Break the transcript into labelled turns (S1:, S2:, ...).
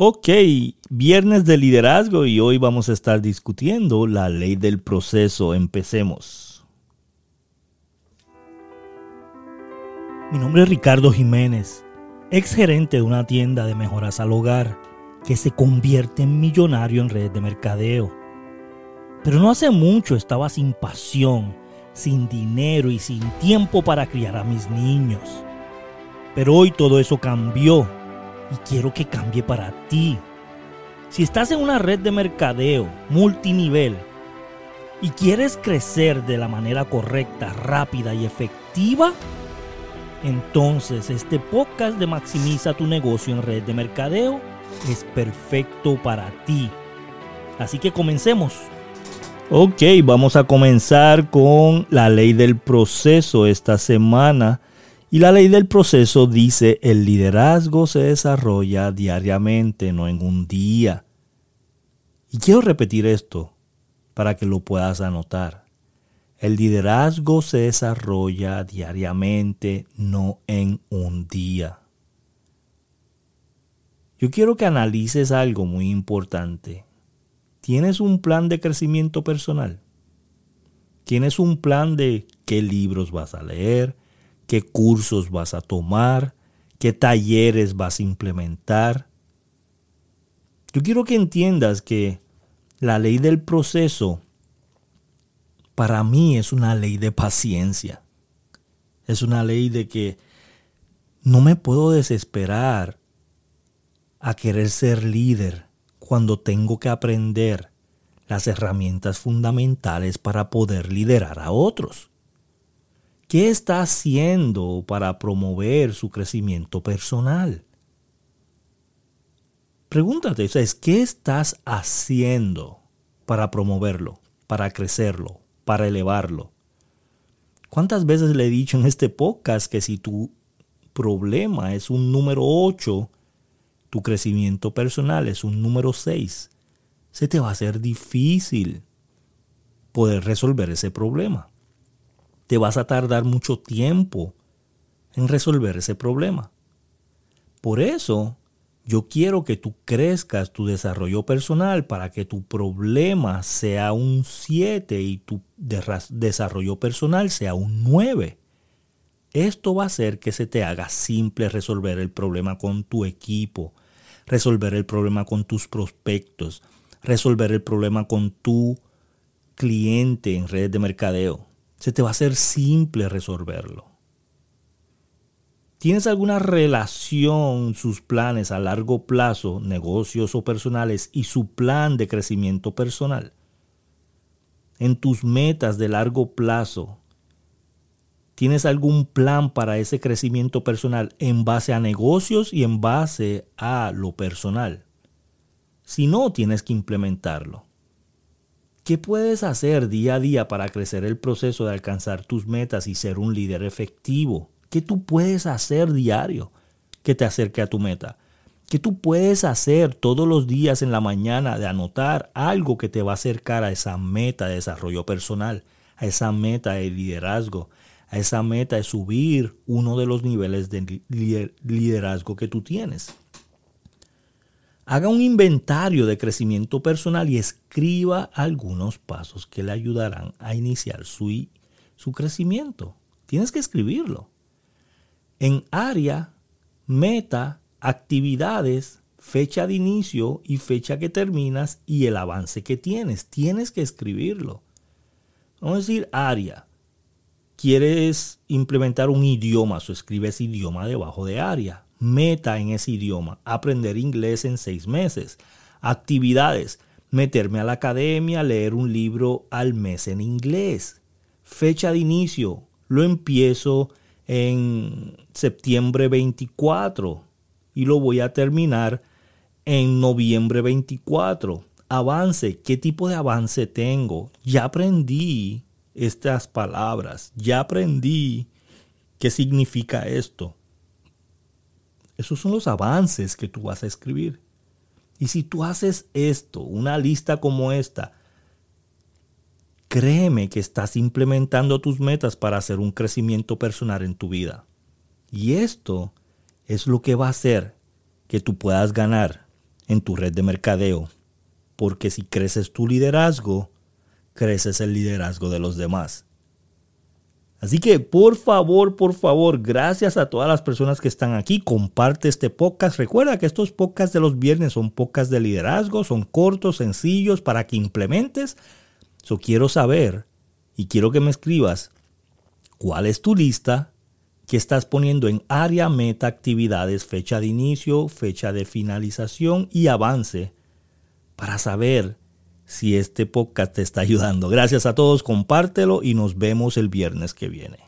S1: Ok, viernes de liderazgo y hoy vamos a estar discutiendo la ley del proceso. Empecemos. Mi nombre es Ricardo Jiménez, ex gerente de una tienda de mejoras al hogar que se convierte en millonario en redes de mercadeo. Pero no hace mucho estaba sin pasión, sin dinero y sin tiempo para criar a mis niños. Pero hoy todo eso cambió y quiero que cambie para ti. Si estás en una red de mercadeo multinivel y quieres crecer de la manera correcta, rápida y efectiva, entonces este podcast de Maximiza tu negocio en red de mercadeo es perfecto para ti. Así que comencemos. Ok, vamos a comenzar con la ley del proceso esta semana y la ley del proceso dice, el liderazgo se desarrolla diariamente, no en un día. Y quiero repetir esto para que lo puedas anotar. El liderazgo se desarrolla diariamente, no en un día. Yo quiero que analices algo muy importante. ¿Tienes un plan de crecimiento personal? ¿Tienes un plan de qué libros vas a leer? Qué cursos vas a tomar, qué talleres vas a implementar. Yo quiero que entiendas que la ley del proceso para mí es una ley de paciencia. Es una ley de que no me puedo desesperar a querer ser líder cuando tengo que aprender las herramientas fundamentales para poder liderar a otros. ¿Qué está haciendo para promover su crecimiento personal? Pregúntate, ¿qué estás haciendo para promoverlo, para crecerlo, para elevarlo? ¿Cuántas veces le he dicho en este podcast que si tu problema es un número 8, tu crecimiento personal es un número 6, se te va a hacer difícil poder resolver ese problema te vas a tardar mucho tiempo en resolver ese problema. Por eso, yo quiero que tú crezcas tu desarrollo personal para que tu problema sea un 7 y tu desarrollo personal sea un 9. Esto va a hacer que se te haga simple resolver el problema con tu equipo, resolver el problema con tus prospectos, resolver el problema con tu cliente en redes de mercadeo se te va a hacer simple resolverlo. ¿Tienes alguna relación, sus planes a largo plazo, negocios o personales, y su plan de crecimiento personal? En tus metas de largo plazo, ¿tienes algún plan para ese crecimiento personal en base a negocios y en base a lo personal? Si no, tienes que implementarlo. ¿Qué puedes hacer día a día para crecer el proceso de alcanzar tus metas y ser un líder efectivo? ¿Qué tú puedes hacer diario que te acerque a tu meta? ¿Qué tú puedes hacer todos los días en la mañana de anotar algo que te va a acercar a esa meta de desarrollo personal, a esa meta de liderazgo, a esa meta de subir uno de los niveles de liderazgo que tú tienes? Haga un inventario de crecimiento personal y escriba algunos pasos que le ayudarán a iniciar su, su crecimiento. Tienes que escribirlo. En área, meta, actividades, fecha de inicio y fecha que terminas y el avance que tienes. Tienes que escribirlo. Vamos a decir área. Quieres implementar un idioma, o escribes idioma debajo de área meta en ese idioma, aprender inglés en seis meses. Actividades, meterme a la academia, leer un libro al mes en inglés. Fecha de inicio, lo empiezo en septiembre 24 y lo voy a terminar en noviembre 24. Avance, ¿qué tipo de avance tengo? Ya aprendí estas palabras, ya aprendí qué significa esto. Esos son los avances que tú vas a escribir. Y si tú haces esto, una lista como esta, créeme que estás implementando tus metas para hacer un crecimiento personal en tu vida. Y esto es lo que va a hacer que tú puedas ganar en tu red de mercadeo. Porque si creces tu liderazgo, creces el liderazgo de los demás. Así que por favor, por favor, gracias a todas las personas que están aquí, comparte este podcast. Recuerda que estos podcasts de los viernes son podcasts de liderazgo, son cortos, sencillos para que implementes. Yo quiero saber y quiero que me escribas cuál es tu lista que estás poniendo en área meta actividades, fecha de inicio, fecha de finalización y avance para saber si este podcast te está ayudando. Gracias a todos, compártelo y nos vemos el viernes que viene.